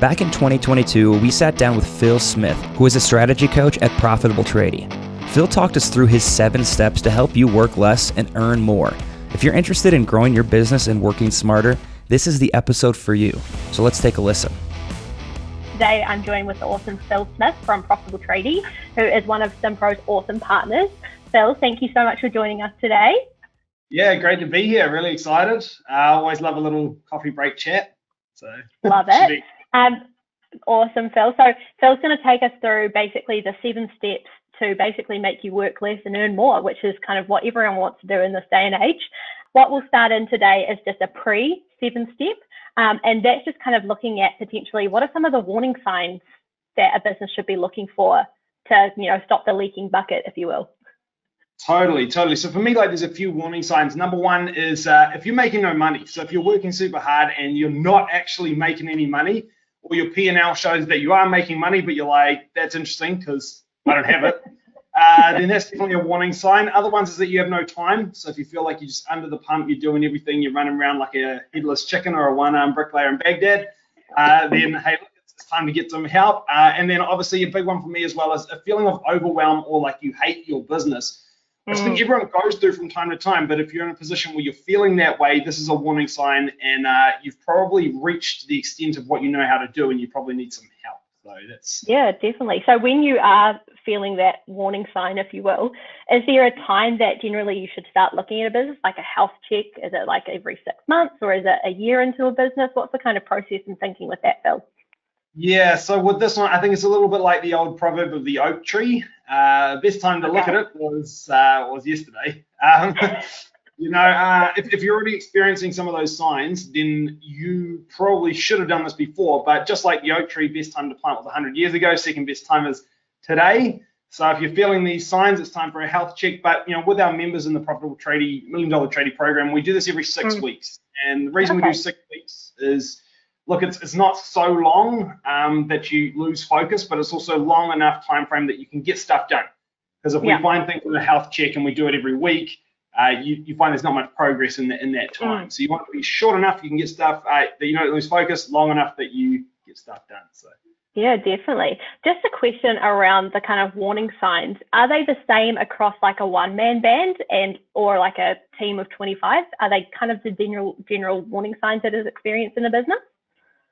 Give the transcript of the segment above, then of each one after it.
Back in 2022, we sat down with Phil Smith, who is a strategy coach at Profitable Tradie. Phil talked us through his seven steps to help you work less and earn more. If you're interested in growing your business and working smarter, this is the episode for you. So let's take a listen. Today, I'm joined with the awesome Phil Smith from Profitable Tradie, who is one of SimPro's awesome partners. Phil, thank you so much for joining us today. Yeah, great to be here. Really excited. I uh, always love a little coffee break chat. So love it. Um, awesome, Phil. So Phil's going to take us through basically the seven steps to basically make you work less and earn more, which is kind of what everyone wants to do in this day and age. What we'll start in today is just a pre seven step, um, and that's just kind of looking at potentially what are some of the warning signs that a business should be looking for to, you know, stop the leaking bucket, if you will. Totally, totally. So for me, like there's a few warning signs. Number one is uh, if you're making no money. So if you're working super hard and you're not actually making any money, or your P&L shows that you are making money, but you're like, that's interesting because I don't have it, uh, then that's definitely a warning sign. Other ones is that you have no time. So if you feel like you're just under the pump, you're doing everything, you're running around like a headless chicken or a one-armed bricklayer in Baghdad, uh, then hey, look, it's time to get some help. Uh, and then obviously a big one for me as well is a feeling of overwhelm or like you hate your business. I think mm. everyone goes through from time to time, but if you're in a position where you're feeling that way, this is a warning sign, and uh, you've probably reached the extent of what you know how to do, and you probably need some help. So that's yeah, definitely. So when you are feeling that warning sign, if you will, is there a time that generally you should start looking at a business, like a health check? Is it like every six months, or is it a year into a business? What's the kind of process and thinking with that, Phil? Yeah, so with this one, I think it's a little bit like the old proverb of the oak tree. Uh, best time to look at it was uh, was yesterday. Um, you know, uh, if, if, you're already experiencing some of those signs, then you probably should have done this before. But just like the oak tree, best time to plant was 100 years ago. Second best time is today. So if you're feeling these signs, it's time for a health check. But you know, with our members in the Profitable Tradie Million Dollar Tradie Program, we do this every six mm. weeks. And the reason okay. we do six weeks is look, it's, it's not so long um, that you lose focus, but it's also long enough time frame that you can get stuff done. Because if yeah. we find things in a health check and we do it every week, uh, you, you find there's not much progress in, the, in that time. Mm. So you want to be short enough you can get stuff uh, that you don't lose focus, long enough that you get stuff done. So. Yeah, definitely. Just a question around the kind of warning signs. Are they the same across like a one-man band and or like a team of 25? Are they kind of the general general warning signs that is experienced in a business?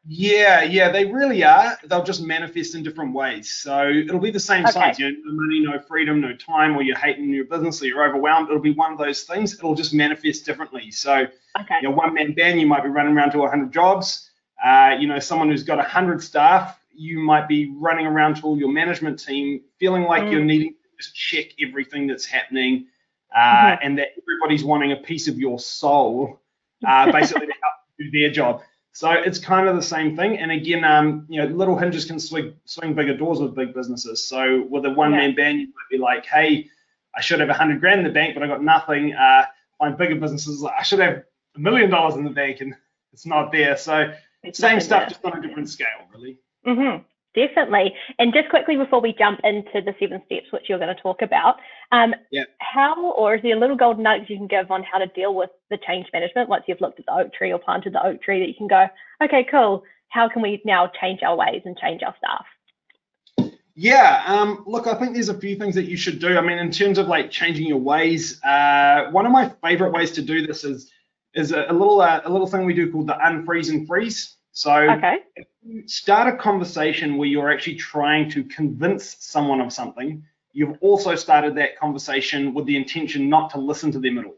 Yeah, yeah, they really are. They'll just manifest in different ways. So it'll be the same okay. signs. You know, no money, no freedom, no time, or you're hating your business, or you're overwhelmed. It'll be one of those things. It'll just manifest differently. So, okay. you know, one man band, you might be running around to 100 jobs. Uh, you know, someone who's got 100 staff, you might be running around to all your management team, feeling like mm. you're needing to just check everything that's happening, uh, mm-hmm. and that everybody's wanting a piece of your soul, uh, basically to help do their job. So it's kind of the same thing. And again, um, you know, little hinges can swing, swing bigger doors with big businesses. So with a one man yeah. band, you might be like, hey, I should have a hundred grand in the bank, but I got nothing. Uh, find bigger businesses like I should have a million dollars in the bank, and it's not there. So it's same stuff, there. just on a different scale, really. Mm-hmm. Definitely. And just quickly before we jump into the seven steps, which you're going to talk about, um, yeah. how or is there a little golden nugget you can give on how to deal with the change management once you've looked at the oak tree or planted the oak tree that you can go, okay, cool. How can we now change our ways and change our stuff? Yeah, um, look, I think there's a few things that you should do. I mean, in terms of like changing your ways, uh, one of my favorite ways to do this is is a, a little uh, a little thing we do called the unfreeze and freeze. So okay. Start a conversation where you're actually trying to convince someone of something. You've also started that conversation with the intention not to listen to them at all.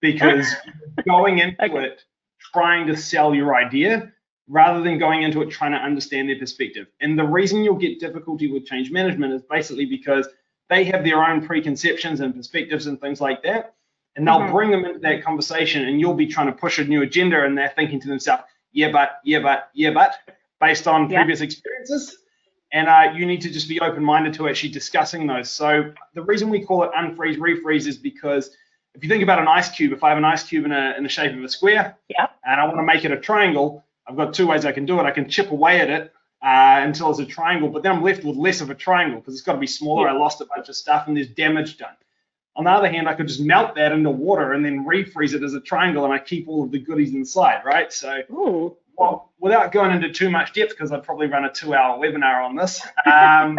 Because going into okay. it trying to sell your idea rather than going into it trying to understand their perspective. And the reason you'll get difficulty with change management is basically because they have their own preconceptions and perspectives and things like that. And they'll mm-hmm. bring them into that conversation, and you'll be trying to push a new agenda, and they're thinking to themselves, yeah, but, yeah, but, yeah, but, based on yeah. previous experiences. And uh, you need to just be open minded to actually discussing those. So the reason we call it unfreeze, refreeze is because if you think about an ice cube, if I have an ice cube in, a, in the shape of a square yeah. and I want to make it a triangle, I've got two ways I can do it. I can chip away at it uh, until it's a triangle, but then I'm left with less of a triangle because it's got to be smaller. Yeah. I lost a bunch of stuff and there's damage done. On the other hand, I could just melt that into water and then refreeze it as a triangle and I keep all of the goodies inside, right? So Ooh well, without going into too much depth, because I'd probably run a two-hour webinar on this. Um,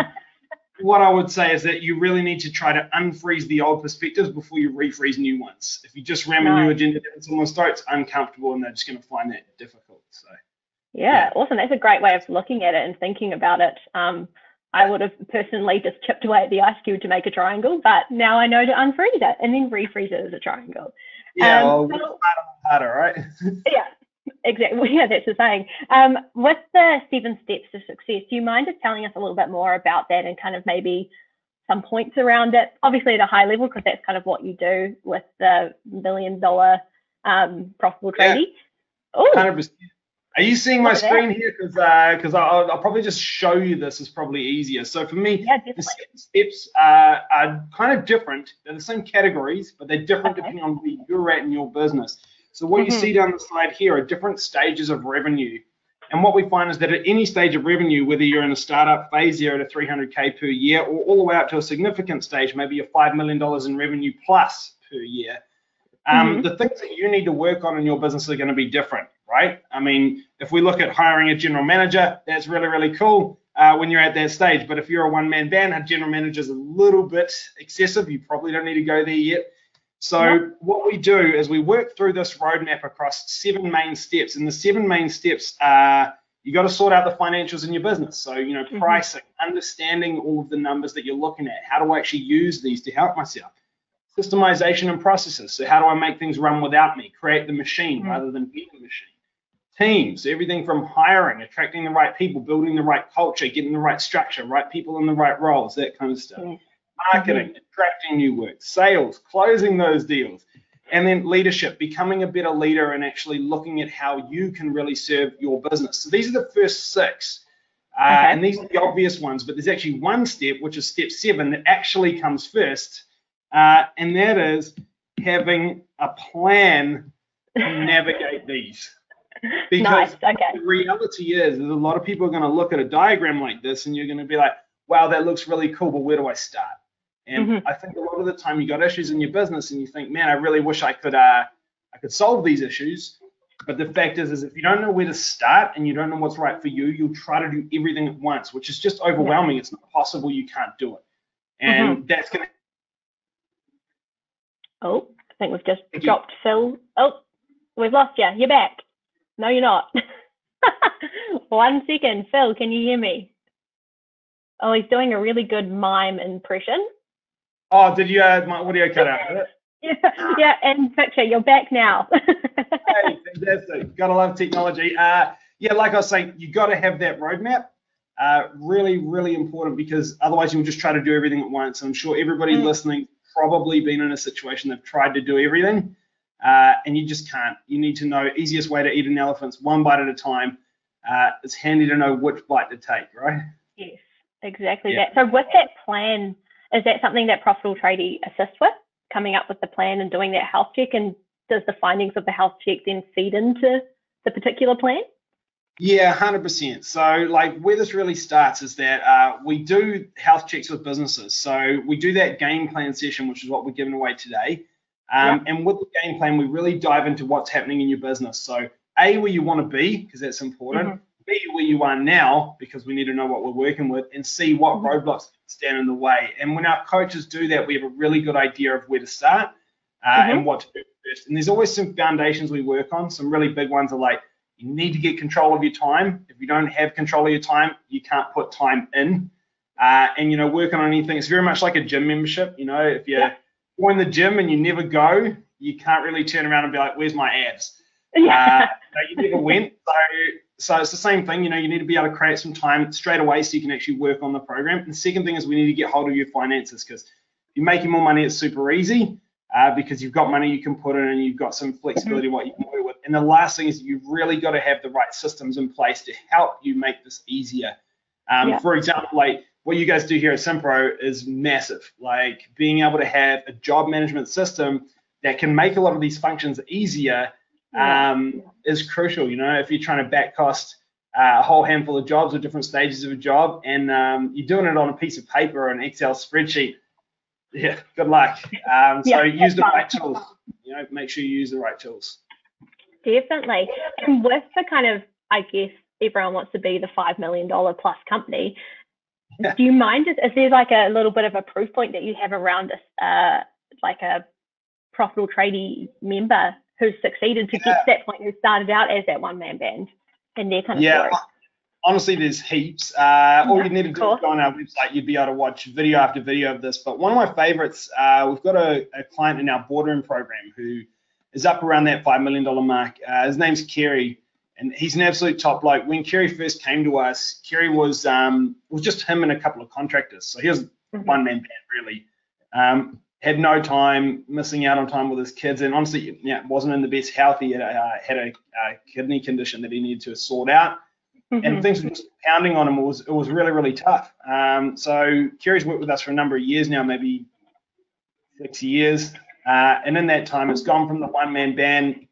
what I would say is that you really need to try to unfreeze the old perspectives before you refreeze new ones. If you just ram a new agenda down someone's throat, it's uncomfortable, and they're just going to find that difficult. So. Yeah, yeah, awesome. That's a great way of looking at it and thinking about it. Um, I would have personally just chipped away at the ice cube to make a triangle, but now I know to unfreeze it and then refreeze it as a triangle. Yeah, um, well, so, harder, right? yeah, exactly. Yeah, that's the saying. Um, with the seven steps to success, do you mind just telling us a little bit more about that and kind of maybe some points around it? Obviously, at a high level, because that's kind of what you do with the million dollar um, profitable tradie. Yeah. 100%. Are you seeing my screen here? Because because uh, I'll, I'll, probably just show you this is probably easier. So for me, yeah, the steps uh, are kind of different. They're the same categories, but they're different okay. depending on where you're at in your business. So what mm-hmm. you see down the slide here are different stages of revenue. And what we find is that at any stage of revenue, whether you're in a startup phase, zero to 300k per year, or all the way up to a significant stage, maybe you're five million dollars in revenue plus per year, um, mm-hmm. the things that you need to work on in your business are going to be different right? I mean, if we look at hiring a general manager, that's really, really cool uh, when you're at that stage. But if you're a one man band, a general manager is a little bit excessive. You probably don't need to go there yet. So, what we do is we work through this roadmap across seven main steps. And the seven main steps are you got to sort out the financials in your business. So, you know, mm-hmm. pricing, mm-hmm. understanding all of the numbers that you're looking at. How do I actually use these to help myself? Systemization and processes. So, how do I make things run without me? Create the machine mm-hmm. rather than be the machine teams, everything from hiring, attracting the right people, building the right culture, getting the right structure, right people in the right roles, that kind of stuff. Yeah. Marketing, mm-hmm. attracting new work, sales, closing those deals, and then leadership, becoming a better leader and actually looking at how you can really serve your business. So these are the first six. Uh, okay. And these are the obvious ones, but there's actually one step, which is step seven, that actually comes first, uh, and that is having a plan to navigate these. Because nice. okay. the reality is, is a lot of people are going to look at a diagram like this and you're going to be like, wow, that looks really cool, but where do I start? And mm-hmm. I think a lot of the time you got issues in your business and you think, man, I really wish I could uh, I could solve these issues. But the fact is, is if you don't know where to start and you don't know what's right for you, you'll try to do everything at once, which is just overwhelming. Yeah. It's not possible. You can't do it, and mm-hmm. that's gonna. Oh, I think we've just Thank dropped you. Phil. Oh, we've lost you. You're back. No, you're not. One second. Phil, can you hear me? Oh, he's doing a really good mime impression. Oh, did you add my audio cut out? yeah, yeah, and picture, you're back now. hey, fantastic. Gotta love technology. Uh, yeah, like I was saying, you got to have that roadmap. Uh, really, really important because otherwise you'll just try to do everything at once. And I'm sure everybody mm. listening probably been in a situation they've tried to do everything uh, and you just can't. You need to know easiest way to eat an elephant's one bite at a time. Uh, it's handy to know which bite to take, right? Yes, exactly yeah. that. So with that plan, is that something that Profitable Tradie assists with, coming up with the plan and doing that health check? And does the findings of the health check then feed into the particular plan? Yeah, 100%. So, like, where this really starts is that uh, we do health checks with businesses. So, we do that game plan session, which is what we're giving away today. Um, yeah. And with the game plan, we really dive into what's happening in your business. So, A, where you want to be, because that's important. Mm-hmm. B, where you are now, because we need to know what we're working with. And see what mm-hmm. roadblocks stand in the way. And when our coaches do that, we have a really good idea of where to start uh, mm-hmm. and what to do first. And there's always some foundations we work on. Some really big ones are like, you need to get control of your time. If you don't have control of your time, you can't put time in. Uh, and you know, working on anything, it's very much like a gym membership. You know, if you're yeah you're in the gym and you never go, you can't really turn around and be like, "Where's my abs?" Yeah. Uh, you never went. So, so it's the same thing. You know, you need to be able to create some time straight away so you can actually work on the program. And the second thing is we need to get hold of your finances because you're making more money, it's super easy uh, because you've got money you can put in and you've got some flexibility mm-hmm. what you can work with. And the last thing is you've really got to have the right systems in place to help you make this easier. Um, yeah. For example, like what you guys do here at Simpro is massive. Like being able to have a job management system that can make a lot of these functions easier um, yeah. is crucial. You know, if you're trying to back cost uh, a whole handful of jobs or different stages of a job, and um, you're doing it on a piece of paper or an Excel spreadsheet, yeah, good luck. Um, so yeah, use the right tools. You know, make sure you use the right tools. Definitely. And with the kind of I guess everyone wants to be the $5 million plus company. Yeah. Do you mind, is, is there like a little bit of a proof point that you have around a, uh, like a profitable tradie member who's succeeded to yeah. get to that point, who started out as that one man band and their kind of yeah. story? honestly, there's heaps. Uh, all you need to do is go on our website. You'd be able to watch video after video of this. But one of my favorites, uh, we've got a, a, client in our boardroom program who is up around that $5 million mark. Uh, his name's Kerry, and he's an absolute top bloke. When Kerry first came to us, Kerry was um, was just him and a couple of contractors. So he was mm-hmm. one man band, really. Um, had no time, missing out on time with his kids, and honestly, yeah, wasn't in the best health. He had a, had a, a kidney condition that he needed to sort out mm-hmm. and things were just pounding on him. It was it was really really tough. Um, so Kerry's worked with us for a number of years now, maybe six years, uh, and in that time, it's gone from the one man band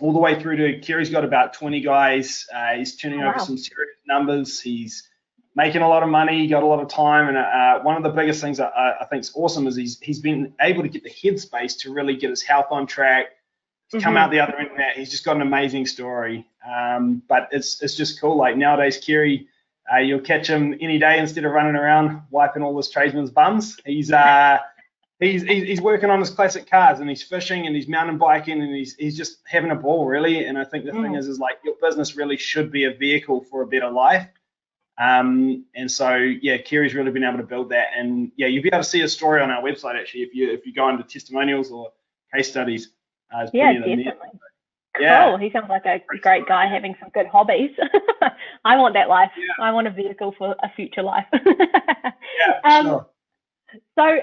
all the way through to Kerry's got about 20 guys. Uh, he's turning oh, wow. over some serious numbers. He's making a lot of money, got a lot of time, and uh, one of the biggest things I, I think is awesome is he's he's been able to get the headspace to really get his health on track mm-hmm. come out the other end of that. He's just got an amazing story. Um, but it's it's just cool. Like nowadays, Kerry, uh, you'll catch him any day instead of running around wiping all his tradesmen's bums. He's uh he's he's working on his classic cars and he's fishing and he's mountain biking and he's he's just having a ball really. And I think the mm. thing is is like your business really should be a vehicle for a better life. Um, and so yeah, Kerry's really been able to build that. And yeah, you'll be able to see a story on our website actually if you if you go into testimonials or case studies. Uh, yeah, definitely. Cool. Yeah. He sounds like a great guy having some good hobbies. I want that life. Yeah. I want a vehicle for a future life. yeah, um, sure. So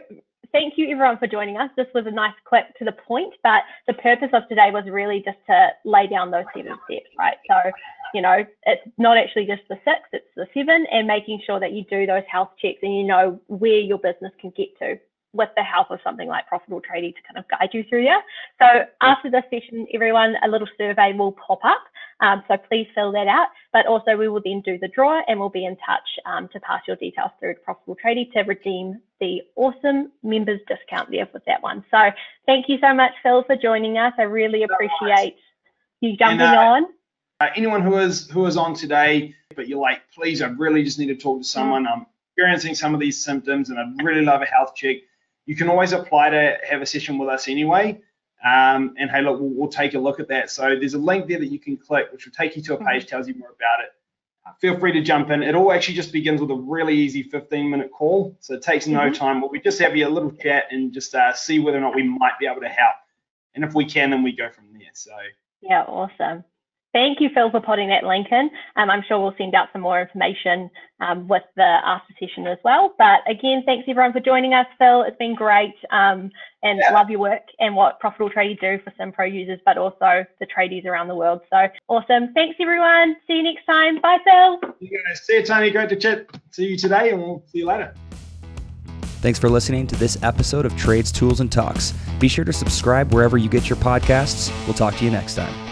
thank you everyone for joining us. This was a nice clip to the point, but the purpose of today was really just to lay down those seven steps, right? So, you know, it's not actually just the six, it's the seven, and making sure that you do those health checks and you know where your business can get to with the help of something like Profitable Tradie to kind of guide you through there. So after this session, everyone, a little survey will pop up. Um, so please fill that out. But also we will then do the draw and we'll be in touch um, to pass your details through to Profitable Tradie to redeem the awesome members discount there with that one. So thank you so much, Phil, for joining us. I really appreciate you jumping and, uh, on. Uh, anyone who is who is on today, but you're like, please, I really just need to talk to someone. I'm experiencing some of these symptoms and I'd really love a health check you can always apply to have a session with us anyway. Um, and hey, look, we'll, we'll, take a look at that. So there's a link there that you can click, which will take you to a page, tells you more about it. Uh, feel free to jump in. It all actually just begins with a really easy 15 minute call. So it takes no mm-hmm. time. But we just have you a little chat and just uh, see whether or not we might be able to help. And if we can, then we go from there. So yeah, awesome. Thank you, Phil, for putting that link in. Um, I'm sure we'll send out some more information um, with the after session as well. But again, thanks everyone for joining us, Phil. It's been great um, and yeah. love your work and what Profitable Tradie do for SimPro users, but also the tradies around the world. So awesome. Thanks, everyone. See you next time. Bye, Phil. You guys. See you, Tony. Great to chat. See you today, and we'll see you later. Thanks for listening to this episode of Trades, Tools, and Talks. Be sure to subscribe wherever you get your podcasts. We'll talk to you next time.